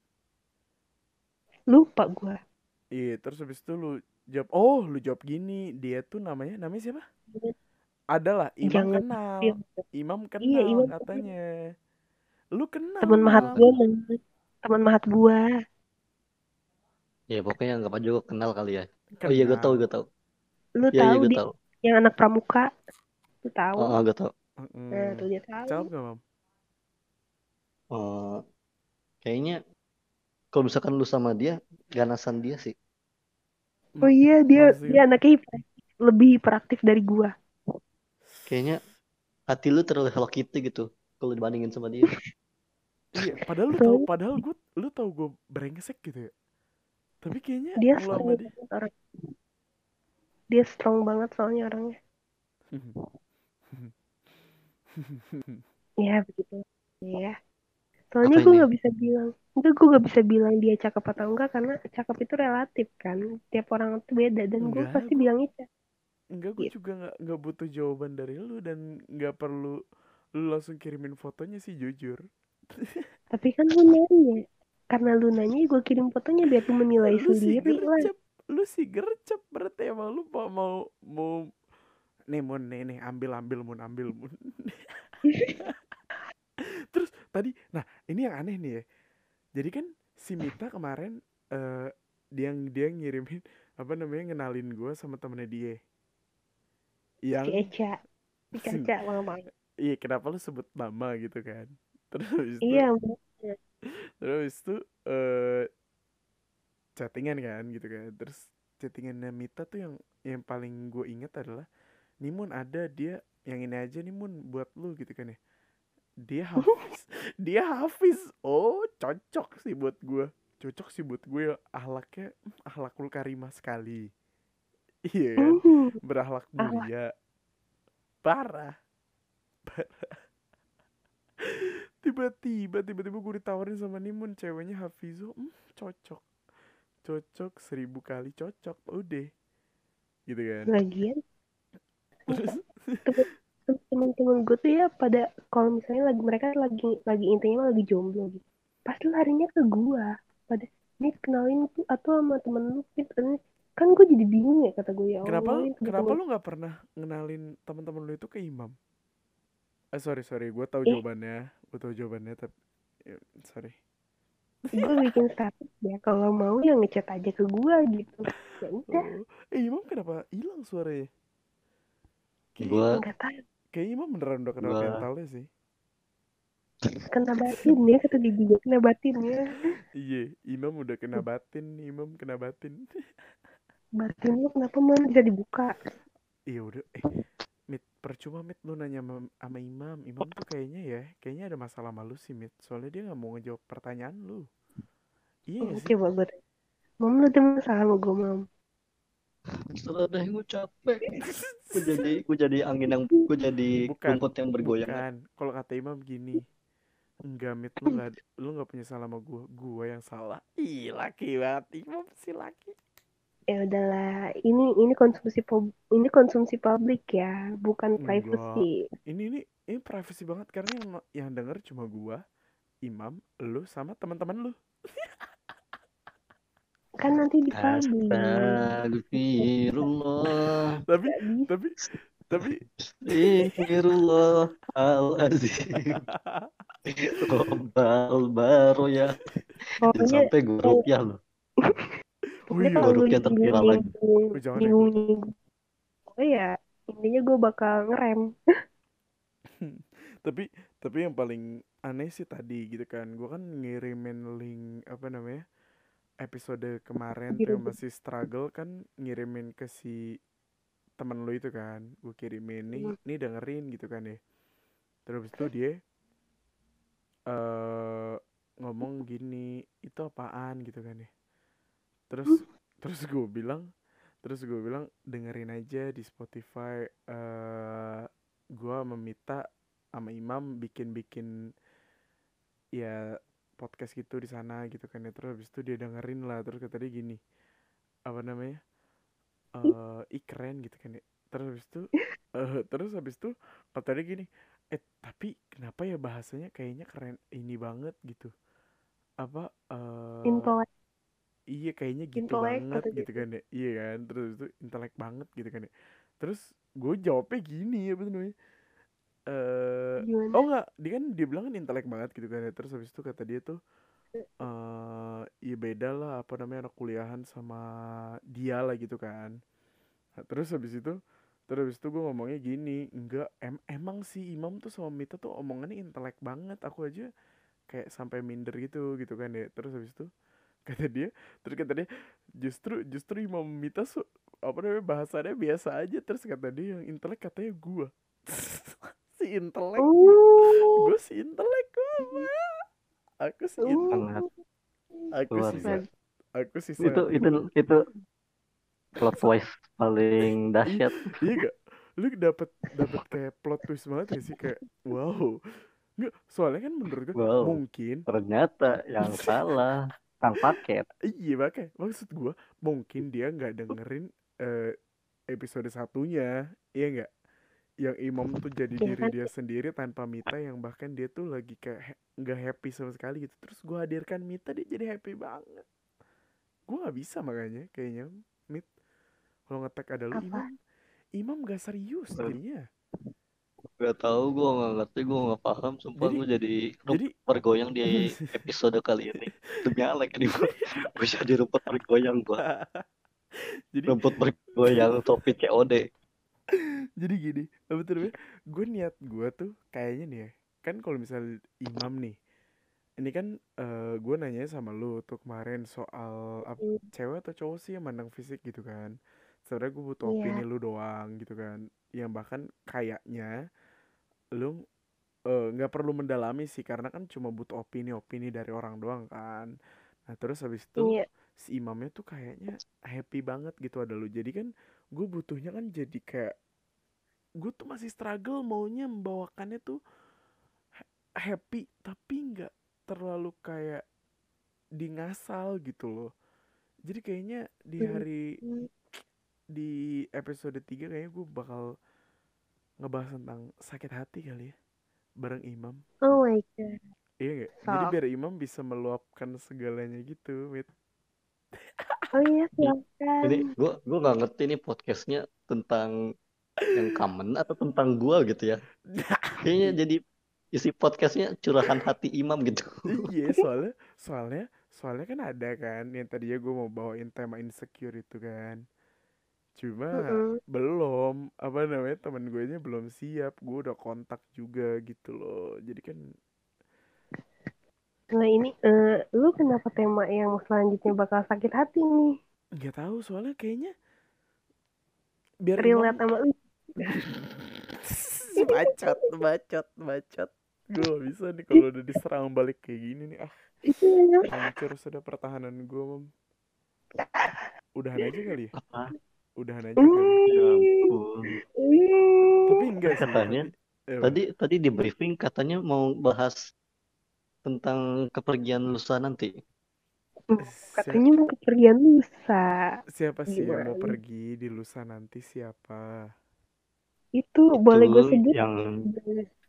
lupa gua Iya, terus habis itu lu jawab oh lu jawab gini dia tuh namanya namanya siapa adalah imam Jangan kenal Iya, imam kenal Iya, Imam kenal. katanya lu kenal teman mahat gue teman mahat gue Ya pokoknya anggap aja gue kenal kali ya. Oh iya gue Kenal. tahu gue tahu. lu Iya iya tahu gue dia tahu. yang anak pramuka lu tahu Oh, oh gue tahu. Mm-mm. nah tuh dia tahu jawab gak mam Eh, kayaknya kalau misalkan lu sama dia, ganasan dia sih. oh iya dia Maksudnya? dia anaknya lebih hiperaktif dari gua Kayaknya hati lu terlalu Hello Kitty gitu. Kalau dibandingin sama dia. iya padahal lu tahu padahal gue lu tahu gue brengsek gitu ya tapi kayaknya dia strong dia banget orang dia strong banget soalnya orangnya ya begitu ya soalnya gue nggak bisa bilang enggak gue nggak bisa bilang dia cakep atau enggak karena cakep itu relatif kan tiap orang itu beda dan gue pasti bilangnya cakep. Enggak, gue Gitu. juga nggak nggak butuh jawaban dari lu dan nggak perlu lu langsung kirimin fotonya sih jujur. tapi kan lu nanya karena lu nanya gue kirim fotonya biar lu menilai lu sendiri lah gercep, lu sih gercep berarti emang lu mau mau, mau nih mun nih nih ambil ambil mun ambil mun. Terus tadi, nah ini yang aneh nih ya. Jadi kan si Mita kemarin eh dia dia ngirimin apa namanya ngenalin gue sama temennya dia. Yang si Eca si Caca mama. Iya kenapa lu sebut nama gitu kan? Terus itu iya terus itu eh chattingan kan gitu kan. Terus chattingannya Mita tuh yang yang paling gue inget adalah Nimun ada dia yang ini aja nih Mun buat lu gitu kan ya dia hafiz. Dia hafiz. Oh cocok sih buat gue cocok sih buat gue ahlaknya hmm, ahlakul karimah sekali. Iya kan Hmm, berahlak Ahlak. mulia. Parah. Parah. Tiba-tiba tiba-tiba gue ditawarin sama Nimun. Ceweknya Hafizo hmm, cocok. Cocok seribu kali cocok. Udah. Gitu kan. Lagian. Terus teman-teman gue tuh ya pada kalau misalnya lagi mereka lagi lagi intinya mah lagi jomblo gitu. Pasti larinya ke gua. Pada nih kenalin tuh atau sama temen lu ini- kan gue jadi bingung ya kata gue ya kenapa Allah ini kenapa lu nggak pernah ngenalin teman-teman lu itu ke Imam? Eh sorry sorry gue tahu Eh. jawabannya gue tahu jawabannya tapi ya, sorry. Gue bikin status ya kalau mau ya ngechat aja ke gua gitu. Ya udah. Oh. eh Imam kenapa hilang suaranya? Nggak tahu kayak Imam beneran udah kenal Gua- mentalnya sih kena batin ya kata dia juga kena batin ya Iya, Imam udah kena batin, Imam kena batin. batin lu kenapa man bisa dibuka Iya udah, eh, Mit, percuma Mit lu nanya sama, sama Imam. Imam tuh kayaknya ya, kayaknya ada masalah malu sih Mit. Soalnya dia nggak mau ngejawab pertanyaan lu. Iya sih? coba gue Mam lu ada masalah sama gue mam Setelah gue capek. Gue jadi gue jadi angin yang gue jadi Bukan, rumput yang bergoyang. Bukan, kalau kata Imam gini, enggak Mit, lu nggak lu nggak punya salah sama gua, gua yang salah. Ih, laki banget, Imam si laki. ya udahlah ini ini konsumsi pub- ini konsumsi publik ya bukan privacy Ini ini ini privacy banget karena yang yang denger cuma gua, Imam, lu sama teman-teman lu. kan nanti dipublish Astagfirullah. Tapi tapi tapi Astagfirullah Al-Azim. Robbal baro ya. Sampai ya lu Rupiah terkira lagi. nyinggung Oh, jangan deh. nyinggung nyinggung oh ya intinya gue bakal ngerem tapi tapi yang paling aneh sih tadi gitu kan gua kan ngirimin link apa namanya episode kemarin tuh yang Kirim. masih struggle kan ngirimin ke si temen lu itu kan. Gue kirimin nih Hmm. nih dengerin gitu kan ya. Terus itu dia eh ngomong gini itu apaan? gitu kan ya. Terus terus gue bilang terus gue bilang dengerin aja di Spotify eh gue meminta sama Imam bikin-bikin ya podcast gitu di sana gitu kan ya. Terus habis itu dia dengerin lah. Terus kata dia gini apa namanya eh ih keren gitu kan ya. Terus habis itu eh terus habis itu kata dia gini eh tapi kenapa ya bahasanya kayaknya keren ini banget gitu. Apa eh info iya kayaknya gitu Intelek banget gitu kan ya. Iya kan? Terus itu intelek banget gitu kan ya. Terus gue jawabnya gini apa tuh namanya eh Gimana? oh enggak dia kan dia bilang kan intelek banget gitu kan ya. Terus habis itu kata dia tuh eh. Ya beda lah apa namanya anak kuliahan sama dia lah gitu kan. Nah, terus habis itu terus habis itu gue ngomongnya gini enggak em- emang sih Imam tuh sama Mita tuh omongannya intelek banget. Aku aja kayak sampai minder gitu gitu kan ya. Terus habis itu kata dia terus kata dia justru justru Imam Mita su- apa namanya bahasanya biasa aja. Terus kata dia yang intelek katanya gua si intelek. Oh, gue si intelek gua aku si oh. intelek. Aku si aku si Itu itu itu plot twist paling dahsyat. iya gak lu dapet dapet kayak plot twist banget sih? Kayak wow. Nggak soalnya kan menurut gue Wow. mungkin Ternyata yang salah sang paket. iya makanya. Maksud gue mungkin dia nggak dengerin eh, episode satunya. Iya nggak yang Imam tuh jadi Iya diri kan? dia sendiri tanpa Mita yang bahkan dia tuh lagi kayak he- nggak happy sama sekali gitu. Terus gue hadirkan Mita dia jadi happy banget. Gue nggak bisa makanya kayaknya Mit. Kalau ngetek ada lu Apa? Imam Imam gak serius jadinya. Gak tahu gue nggak ngerti gue nggak paham. Sumpah Jadi- gue jadi jadi rumput bergoyang di episode kali ini. Demi Alek ini gue gue jadi rumput bergoyang gue jadi rumput bergoyang topik COD jadi gini apa tuh namanya gue niat gue tuh kayaknya nih ya kan kalau misal imam nih ini kan eh gue nanya sama lu tuh kemarin soal ap- Hmm. cewek atau cowok sih yang mandang fisik gitu kan sebenarnya gue butuh Iya. opini lu doang gitu kan yang bahkan kayaknya lu eh, nggak perlu mendalami sih karena kan cuma butuh opini-opini dari orang doang kan nah terus habis itu Iya. si imamnya tuh kayaknya happy banget gitu ada lu jadi kan gue butuhnya kan jadi kayak gue tuh masih struggle maunya membawakannya tuh ha- happy tapi nggak terlalu kayak di ngasal gitu loh jadi kayaknya di Hmm. hari di episode 3 kayaknya gue bakal ngebahas tentang sakit hati kali ya bareng Imam Oh my god. iya gak? jadi biar Imam bisa meluapkan segalanya gitu Mit. Oh iya silakan. ini gue gue nggak ngerti nih podcastnya tentang yang common atau tentang gua gitu ya. Kayaknya jadi isi podcastnya curahan hati imam gitu. Iya soalnya soalnya soalnya kan ada kan yang tadinya gue mau bawain tema insecure itu kan. Cuma Mm-mm. belum apa namanya teman gue nya belum siap. Gue udah kontak juga gitu loh. Jadi kan Nah ini, eh, lu kenapa tema yang selanjutnya bakal sakit hati nih? nggak tahu soalnya kayaknya biar Relate sama lu. bacot bacot bacot. Gue gak bisa nih kalau udah diserang balik kayak gini nih ah. Iya. hancur sudah pertahanan gue mam. Udahan aja kali ya? Apa? Udahan aja kali. Ya Hmm. ampun tapi enggak sih Katanya, tadi tadi di briefing katanya mau bahas tentang kepergian lusa nanti Katanya mau kepergian lusa. siapa sih yang mau Gimana? pergi di lusa nanti siapa Itu boleh gue itu sebut yang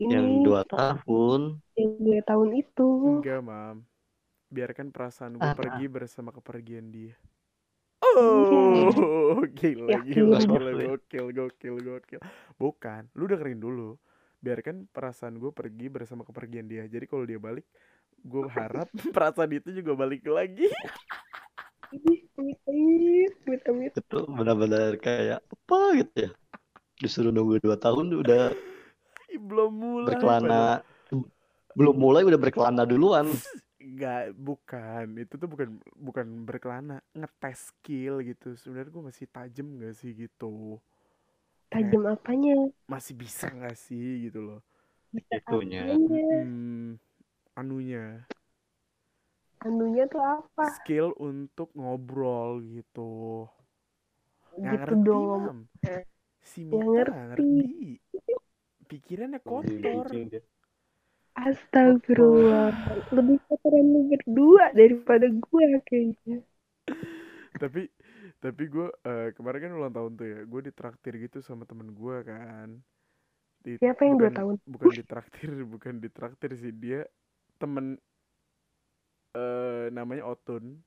ini yang dua tahun yang dua tahun itu. enggak mam biarkan perasaan gue Ah, pergi bersama kepergian dia Enggak. Oh, gila, gila, gila, gokil, gokil, gokil. Bukan, lu dengerin dulu. Biarkan perasaan gue pergi bersama kepergian dia. Jadi kalau dia balik, gue harap perasaan itu juga balik lagi. Itu benar-benar kayak apa gitu ya disuruh nunggu dua tahun udah Belum mulai. berkelana belum mulai udah berkelana duluan Enggak, bukan. Itu tuh bukan bukan berkelana, ngetes skill gitu. Sebenarnya gue masih tajam gak sih gitu. Kayak Tajam apanya? masih bisa gak sih gitu loh. itunya? Hmm, anunya. Anunya tuh apa? skill untuk ngobrol gitu nggak Gitu ngerti dong. mam si Mita ngerti. ngerti pikirannya kotor Astagfirullah. Lebih kotoran lu berdua daripada gue kayaknya. tapi tapi gue kemarin kan ulang tahun tuh ya gue ditraktir gitu sama temen gue kan. Di- Siapa yang dua bukan- tahun? bukan ditraktir bukan ditraktir sih dia temen eh namanya Otun.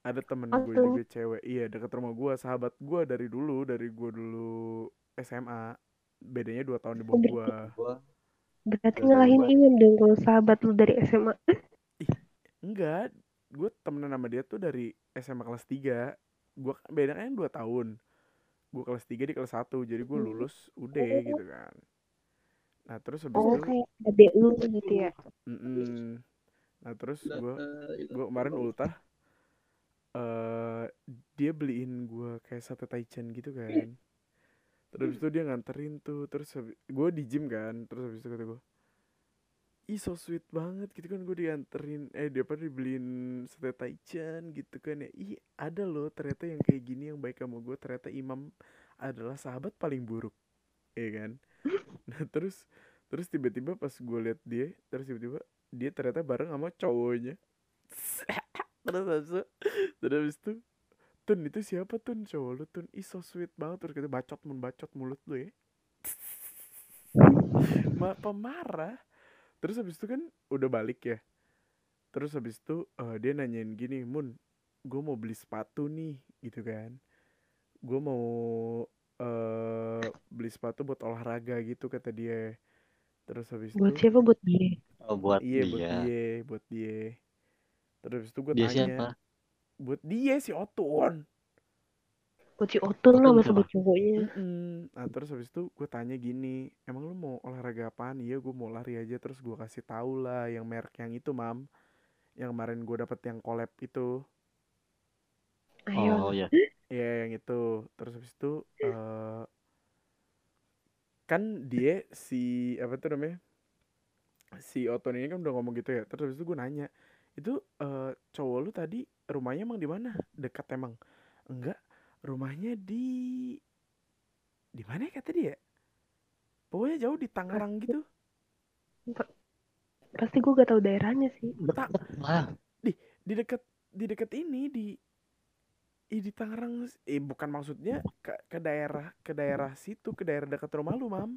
Ada temen gue juga cewek iya deket rumah gue sahabat gue dari dulu dari gue dulu SMA bedanya dua tahun di bawah gue Gua. Berarti ngalahin Iman dong kalau sahabat lu dari SMA. enggak. Gue temenan sama dia tuh dari SMA kelas 3 gue bedanya kan dua tahun gue kelas 3 di kelas 1 jadi gue Hmm. lulus udah gitu kan nah terus habis Oh, itu kayak adek lu gitu ya. mm-mm. nah terus gue ilaha gue kemarin illallah. ultah eh dia beliin gue kayak sate taichan gitu kan terus habis itu dia nganterin tuh terus gue di gym kan terus habis itu kata gue ih so sweet banget gitu kan gue dianterin eh dia apa dibeliin sate taichan gitu kan ya. Ih ada loh ternyata yang kayak gini yang baik sama gue ternyata imam adalah sahabat paling buruk ya kan. Nah terus terus tiba-tiba pas gue liat dia terus tiba-tiba dia ternyata bareng sama cowoknya. Terus habis itu terus habis itu Tun itu siapa Tun? Cowok lu Tun. Ih so sweet banget. Terus kita bacot mun bacot mulut lu ya. Ma pemarah Terus habis itu kan udah balik ya Terus habis itu eh, dia nanyain gini Mun gue mau beli sepatu nih gitu kan Gue mau eh beli sepatu buat olahraga gitu kata dia Terus habis Buat itu siapa? Buat dia. Oh, buat Iya buat dia. dia Buat dia Terus habis itu gue Dia tanya siapa? Buat dia si Otun Buat si Otun lah masa buat cowoknya. Mm-mm. Nah terus habis itu gue tanya gini, emang lu mau olahraga apaan? Iya gue mau lari aja. Terus gue kasih tahu lah yang merek yang itu mam, yang kemarin gue dapet yang collab itu, Ayo. Oh ya. ya yang itu. Terus habis itu eh kan dia si apa tuh namanya, si Oton ini kan udah ngomong gitu ya. Terus habis itu gue nanya, itu eh, cowok lu tadi rumahnya emang di mana? Dekat emang? Enggak, rumahnya di di mana ya kata dia? Pokoknya jauh di Tangerang gitu. Pasti gue gak tahu daerahnya sih. Tak Lah, di dekat di dekat ini di Ih, di Tangerang eh bukan maksudnya ke, ke daerah ke daerah situ ke daerah dekat rumah lu mam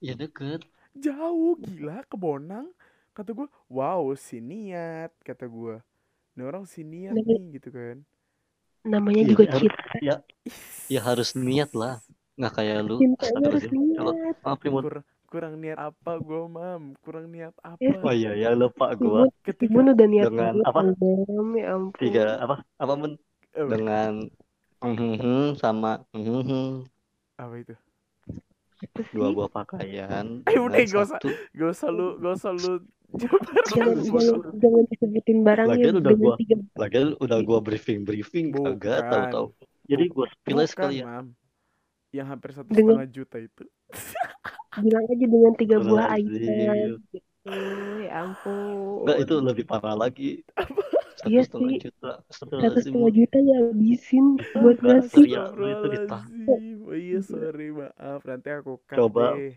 ya deket. jauh gila ke Bonang kata gue wow si niat kata gue ini orang si niat nih gitu kan Namanya Iya, juga harus- cinta. Ya harus niat lah. Nggak kayak lu. Cintanya harus Astagfirullahaladzim. Kalau niat. maaf Primun. kurang kurang niat apa gue mam kurang niat apa Eh, Oh iya ya lupa ketika Bun udah niat dengan apa? Bang. ya ampun. Tiga apa? Apa men? eh, Dengan mhm sama mhm apa itu Apa sih? dua buah pakaian. Eh, udah, gak usah. gak usah lu gak usah lu jabarin Jangan, jangan, disebutin barangnya Lagian udah dengan gua- tiga Lagian udah gua briefing briefing kagak Bukan. tahu-tahu. Jadi gua bukan sekali ya. yang hampir satu Dengan- setengah juta itu bilang aja dengan tiga buah iPhone gitu. Ya ampun. Enggak itu lebih parah lagi. Satu Iya setengah sih. juta. Satu setengah juta ya habisin buat. Ria, lu itu ditahan. Oh iya sorry maaf nanti aku cut Coba. deh.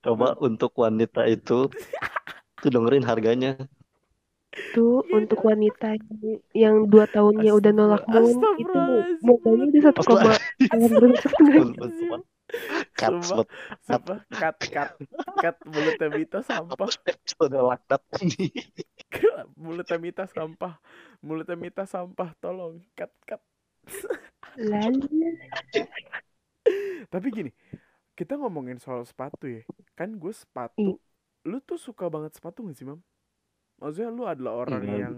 Coba untuk wanita itu tuh dengerin harganya. Tuh Iya. untuk wanita yang- yang dua tahunnya udah nolak mon itu modalnya udah satu koma. Cut. Sumpah cut cut cut. Mulutnya Mita sampah. Episode laknat ini. mulutnya Mita sampah. Mulutnya Mita sampah. Tolong cut cut. Lalu tapi gini kita ngomongin soal sepatu ya. Kan gue sepatu lu tuh suka banget sepatu gak sih mam? Maksudnya lu adalah orang Enggak. yang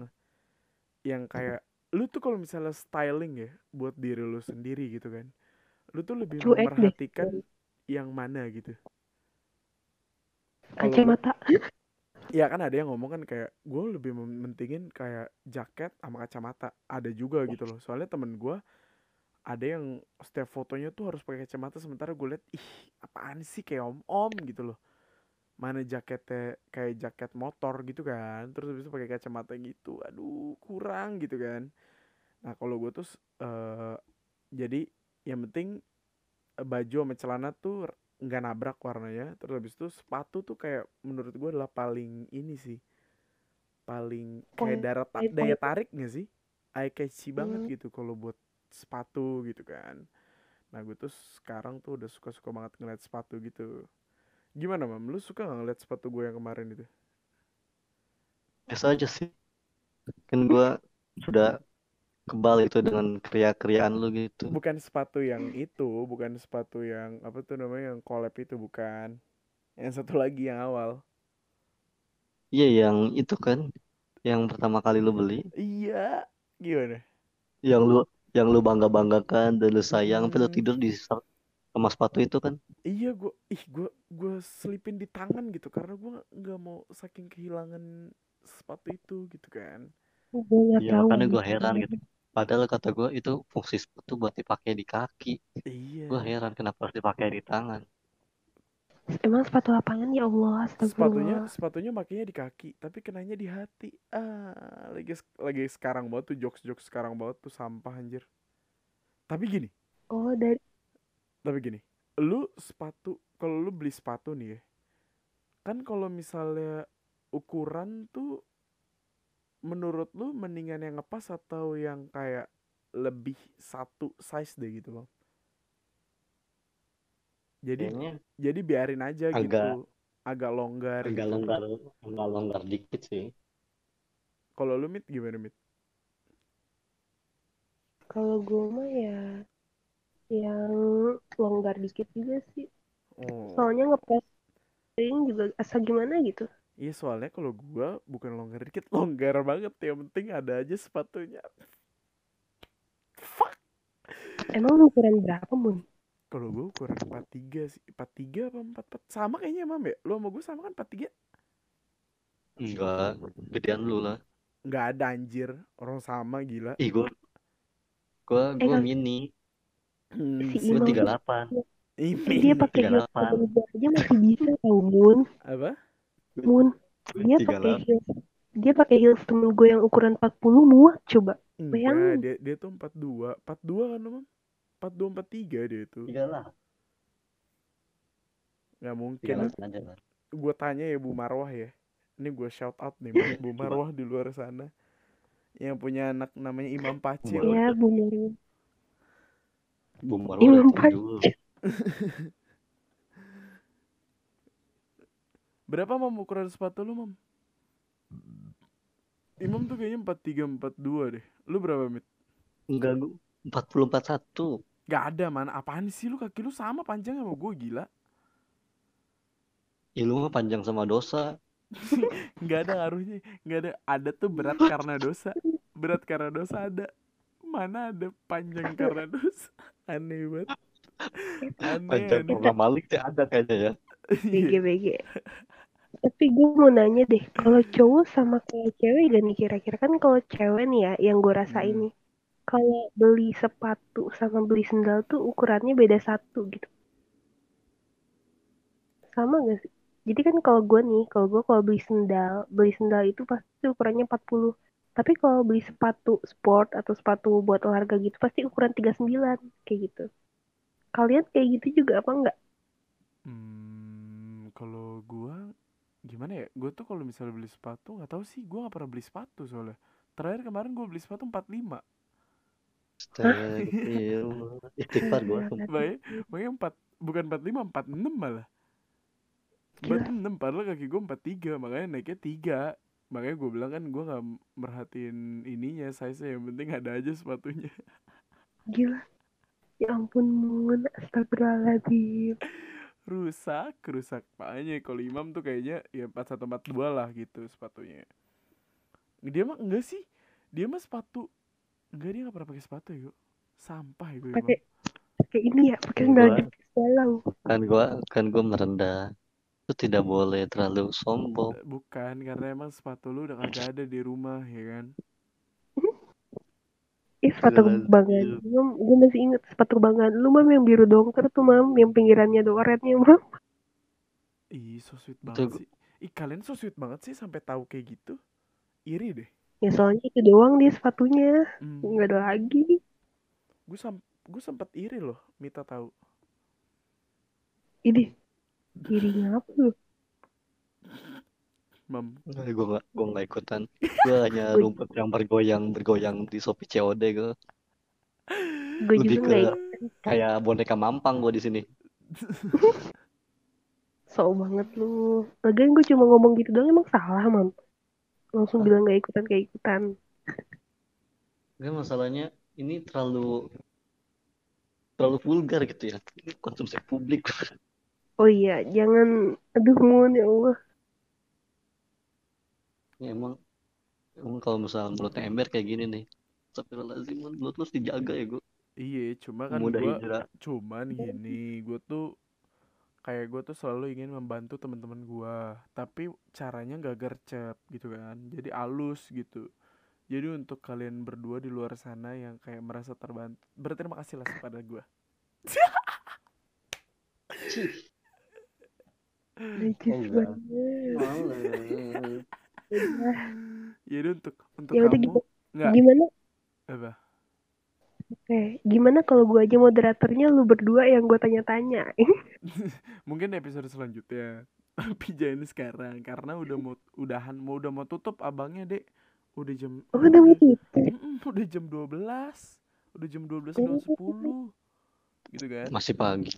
yang kayak lu tuh kalau misalnya styling ya buat diri lu sendiri gitu kan lu tuh lebih Cuek deh. memperhatikan yang mana gitu. Kacamata ya kan ada yang ngomong kan kayak gue lebih mementingin kayak jaket sama kacamata. Ada juga gitu loh. Soalnya temen gue ada yang setiap fotonya tuh harus pakai kacamata sementara gue liat ih apaan sih kayak om om gitu loh mana jaketnya kayak jaket motor gitu kan terus habis itu pakai kacamata gitu aduh kurang gitu kan. Nah kalau gue tuh eh jadi yang penting eh, baju sama celana tuh nggak nabrak warnanya. Terus habis itu sepatu tuh kayak menurut gue adalah paling ini sih paling kayak daya, ta- daya tarik gak sih? Eye catchy Hmm. banget gitu kalau buat sepatu gitu kan. Nah gue tuh sekarang tuh udah suka-suka banget ngeliat sepatu gitu gimana mam lu suka gak ngeliat sepatu gue yang kemarin itu Biasa aja sih. Kan gua sudah kebal itu dengan kriya-kriaan lu gitu. bukan sepatu yang itu bukan sepatu yang apa tuh namanya yang collab itu bukan yang satu lagi yang awal Iya yang itu kan yang pertama kali lu beli, iya gimana yang lu yang lu bangga-banggakan dan lu sayang, tapi lu Hmm. tidur di sama sepatu itu kan. iya gua ih gua gua selipin di tangan gitu karena gua nggak mau saking kehilangan sepatu itu gitu kan Gue nggak Iya tahu. makanya gue heran gitu. Padahal kata gue itu fungsi sepatu buat dipakai di kaki. iya Gue heran kenapa harus dipakai di tangan. Emang sepatu lapangan ya Allah, sepatunya astagfirullah. sepatunya makanya di kaki tapi kenanya di hati ah lagi lagi sekarang banget tuh jokes jokes sekarang banget tuh sampah anjir tapi gini Oh, dari tapi gini lu sepatu kalau lu beli sepatu nih ya kan kalau misalnya ukuran tuh menurut lu mendingan yang ngepas atau yang kayak lebih satu size deh gitu bang jadi Kayaknya jadi biarin aja Agak- gitu agak longgar agak gitu. longgar, agak longgar dikit sih. kalau lu mit gimana mit kalau gue mah ya yang longgar dikit juga sih. oh Soalnya ngepres sering juga asal gimana gitu. Iya soalnya kalau gua bukan longgar dikit, longgar banget. Yang penting ada aja sepatunya. Fuck. Emang lu ukuran berapa, Mun? Kalau gua ukuran 43 sih. 43 apa 44? Sama kayaknya Mam ya. Lu sama gua sama kan 43? Enggak, gedean lu lah. Nggak ada anjir. Orang sama gila. Ih gue, gue, Eh, gue kan- mini. Hmm, Si Imam tiga tuh delapan. ini dia pakai tiga heels aja masih bisa tau, Mun. apa? Mun, dia Tiga pakai heels. Dia pakai heels temen gue yang ukuran 40 muat coba. Enggak, Bayangin. dia dia tuh 42. 42 kan, Mam? 42 43 dia itu. Tiga lah. Tiga mungkin. Gue tanya ya Bu Marwah ya. Ini gue shout out nih Bu Marwah di luar sana. Yang punya anak namanya Imam Pacil. Marwah. Ya, Bu Marwah Pan- dulu. Berapa mam ukuran sepatu lu mam? Imam tuh kayaknya 43 42 deh. Lu berapa mit? Enggak, gue empat puluh empat satu. Gak ada mana. Apaan sih lu kaki lu sama panjang sama gue gila. Ih, lu mah panjang sama dosa. Gak ada ngaruhnya. Gak ada. Ada tuh berat karena dosa. Berat karena dosa ada. Mana ada panjang karena dosa. Aneh banget. Aneh. Panjang aneh. karena Malik sih ada kayaknya ya. Iya. BG-BG. Tapi gue mau nanya deh, kalau cowok sama kayak cewek gak nih kira-kira kan kalau cewek nih ya, yang gue rasain Hmm. nih, kalau beli sepatu sama beli sendal tuh ukurannya beda satu gitu. Sama gak sih? Jadi kan kalau gue nih, kalau gue kalau beli sendal, beli sendal itu pasti ukurannya 40. Tapi kalau beli sepatu sport atau sepatu buat olahraga gitu pasti ukuran 39 kayak gitu. Kalian kayak gitu juga apa enggak? Hmm, kalau gua gimana ya? Gua tuh kalau misalnya beli sepatu nggak tahu sih, gua nggak pernah beli sepatu soalnya. Terakhir kemarin gua beli sepatu 45. Astagfirullah. Istighfar gue. Makanya, makanya 4 bukan 45, 46 malah. Gila. 46 padahal kaki gua 43, makanya naiknya 3. Makanya gua bilang kan gua nggak merhatiin ininya, size yang penting ada aja sepatunya. Gila. Ya ampun, Mun. Astagfirullahaladzim. rusak, rusak. Makanya kalau Imam tuh kayaknya ya 41 42 lah gitu sepatunya. Dia mah enggak sih. Dia mah sepatu enggak dia enggak pernah pakai sepatu ya, Go. Sampah ya, Imam. Pakai pakai ini ya, pakai jepit galau. Kan gue kan gua merendah. Itu tidak boleh terlalu sombong. Bukan, karena emang sepatu lu udah kagak ada di rumah ya kan. Ih, sepatu kebanggaan. iya. Gue masih inget sepatu kebanggaan. Lu, Mam, yang biru dongker tuh, Mam. Yang pinggirannya ada oretnya, Mam. Ih, so sweet banget gua- sih. Ih, kalian so sweet banget sih sampai tahu kayak gitu. Iri deh. Ya, soalnya itu doang dia sepatunya. Hmm. Nggak ada lagi. Gue sam gue sempet iri loh, Mita tahu. Ini. Dirinya apa lu? Mam, Gue gak, gua gak ikutan. Gue hanya rumput yang bergoyang bergoyang di Shopee COD gue. Gue juga ke ikut. kayak boneka mampang gue di sini. So banget lu. Lagian gue cuma ngomong gitu doang emang salah, Mam. Langsung bilang nggak ikutan, kayak ikutan. Enggak masalahnya ini terlalu terlalu vulgar gitu ya. Ini konsumsi publik. Oh iya, jangan aduh mohon ya Allah. Ya, emang emang kalau misalnya mulutnya ember kayak gini nih. Astagfirullahaladzim, Mun. mulut lu harus dijaga ya gue. Iya, cuma kan Mudah gua hijrah. cuman gini, gue tuh kayak gue tuh selalu ingin membantu teman-teman gua, tapi caranya nggak gercep gitu kan. Jadi alus gitu. Jadi untuk kalian berdua di luar sana yang kayak merasa terbantu, berterima kasih lah kepada gua. Najis enggak. banget. Jadi untuk untuk Ya kamu gitu. nggak Gimana? apa? Oke, gimana kalau gua aja moderatornya lu berdua yang gua tanya-tanya? Mungkin episode selanjutnya. Tapi jangan sekarang karena udah mau udahan mau udah mau tutup abangnya, Dek. Udah jam Oh, udah mau tutup. Udah jam 12. Udah jam 12 lewat 10. Gitu kan? Masih pagi.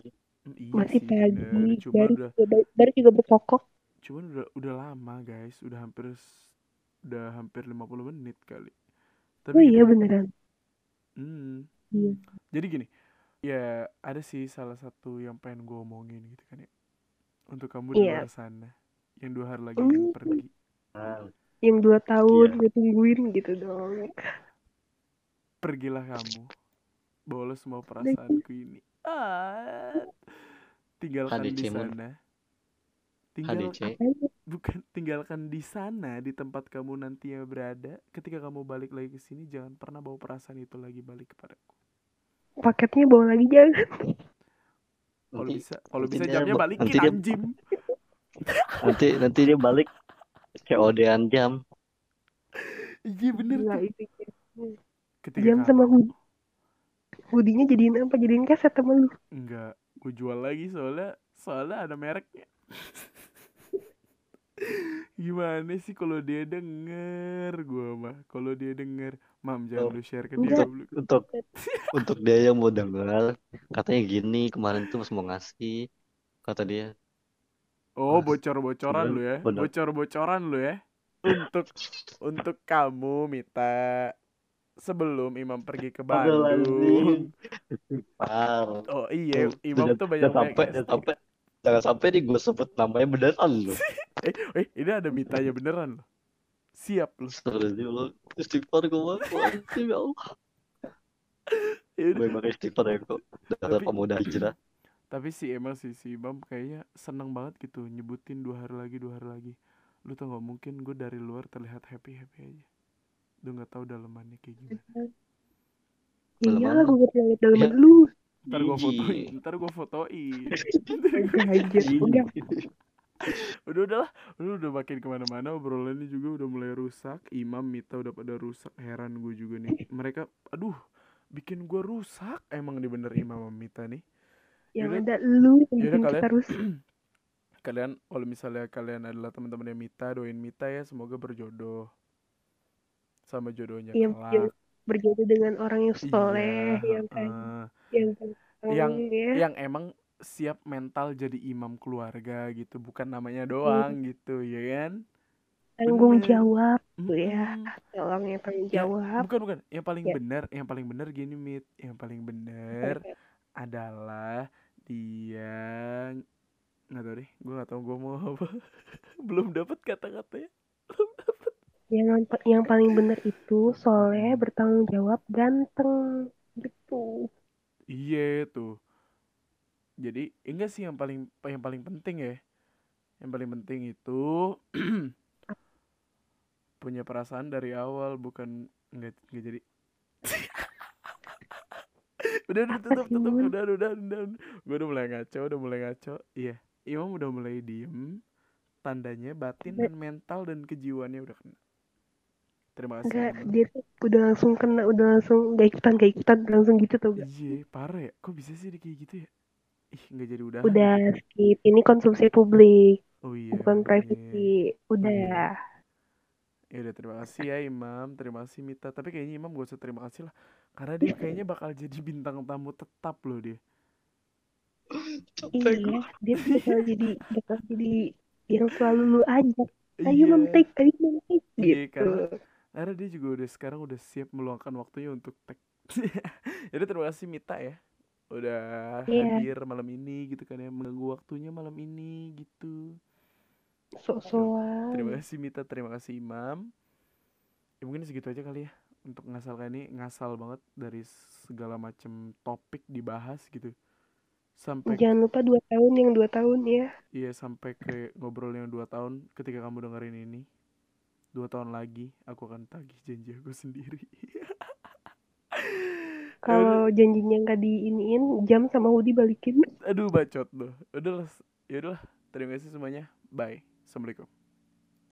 Mm, Iya Masih sih, pagi, bener. Cuma baru udah juga, baru juga berkokok. cuman udah udah lama, guys. Udah hampir udah hampir 50 menit kali. Tapi Oh iya gitu. beneran. Hmm. Iya. Jadi gini, ya ada sih salah satu yang pengen gue omongin gitu kan ya. Untuk kamu di Iya. luar sana, yang dua hari lagi akan Hmm. pergi. Ah, Yang dua tahun Iya. gue tungguin gitu dong. Pergilah kamu, bawa semua perasaanku ini. Ah, tinggalkan di HDC, sana. Tinggal, HDC. bukan tinggalkan di sana di tempat kamu nantinya berada. Ketika kamu balik lagi ke sini, jangan pernah bawa perasaan itu lagi balik kepadaku. Paketnya bawa lagi jangan. Kalau bisa, kalau bisa jamnya ba- balikin nanti dia- anjing. nanti nanti dia balik COD-an jam. Iya bener Gila tuh. itu. Ketika Jam kamu- sama hoodie. Hoodie-nya jadiin apa? Jadiin kaset sama lu. Enggak, gue jual lagi soalnya soalnya ada mereknya. Gimana sih kalau dia denger gua mah? Kalau dia denger, mam jangan Oh, lu share ke dia dulu. Untuk untuk dia yang mau dengar, katanya gini kemarin tuh pas mau ngasih, kata dia, Oh, Mas, bocor-bocoran lu ya. Bocor-bocoran lu ya. Untuk untuk kamu Mita sebelum Imam pergi ke Bandung. Oh iya, Imam tuh banyak jangan sampai, jangan sampai, jangan sampai nih gue sebut namanya beneran loh. Eh, eh, ini ada Mitanya beneran loh. Siap lu. Astagfirullah, istighfar gue mah, ya Allah. Ya. Gue emang istighfar ya kok. Dasar Tapi- pemuda hijrah. Tapi sih emang sih si Imam kayaknya seneng banget gitu nyebutin dua hari lagi dua hari lagi. Lu tau gak mungkin gue dari luar terlihat happy happy aja. Lu nggak tahu dalemannya kayak gimana. Ya lu. gue buat liat daleman lu. Ntar gue fotoin, ntar gue fotoin. Udah. Udah. udah udahlah, udah udah makin ke mana-mana obrolannya juga udah mulai rusak. Imam Mita udah pada rusak, heran gue juga nih. Mereka, aduh, bikin gue rusak. Emang nih bener Imam sama Mita nih. Yang ada lu yang bikin kalian- kita rusak. Kalian, kalau misalnya kalian adalah teman-temannya Mita, doain Mita ya semoga berjodoh sama jodohnya Iya, kelak. iya. Berjodoh dengan orang yang soleh, Iya, yang heeh. yang Yang- ya. yang emang siap mental jadi imam keluarga gitu, bukan namanya doang gitu, ya kan? tanggung bener. jawab tuh ya. Tolong ya tanggung Ya, jawab. bukan bukan, yang paling Ya. benar, yang paling benar gini mit, yang paling benar adalah dia nggak tahu deh, gue nggak tahu gue mau apa, belum dapat kata-katanya. Yang yang paling benar itu soleh, bertanggung jawab, ganteng gitu. Iya tuh. Jadi enggak sih yang paling yang paling penting ya. Yang paling penting itu punya perasaan dari awal bukan enggak enggak jadi. udah udah tutup tutup udah udah, udah. gue udah mulai ngaco udah mulai ngaco iya Imam udah mulai diem tandanya batin dan mental dan kejiwaannya udah kena terima kasih Enggak, dia tuh udah langsung kena, udah langsung gak ikutan, gak ikutan, langsung gitu tuh. gak? iya parah ya kok bisa sih dia kayak gitu ya ih nggak jadi udah Udah skip, ini konsumsi publik, oh iya bukan iya. privacy. Udah. Ya udah terima kasih ya Imam, terima kasih Mita. Tapi kayaknya Imam gak usah terima kasih lah, karena dia kayaknya bakal jadi bintang tamu tetap loh dia. Iya, dia tuh bakal jadi bakal jadi yang selalu lu ajak. Ayo Iya, ayo memetik Iya, gitu. karena Karena dia juga udah sekarang udah siap meluangkan waktunya untuk tag. Jadi terima kasih Mita ya. Udah Iya. hadir malam ini gitu kan ya. Mengganggu waktunya malam ini gitu. Sok-sokan. Terima kasih Mita, terima kasih Imam. Ya mungkin segitu aja kali ya untuk ngasal kali ini ngasal banget dari segala macam topik dibahas gitu. Sampai Jangan lupa dua tahun yang dua tahun ya. iya sampai ke ngobrol yang dua tahun ketika kamu dengerin ini. Dua tahun lagi aku akan tagih janji aku sendiri. Kalau janjinya nggak diiniin, jam sama hoodie balikin. Aduh bacot loh. Udah lah, ya udahlah. Terima kasih semuanya. Bye. Assalamualaikum.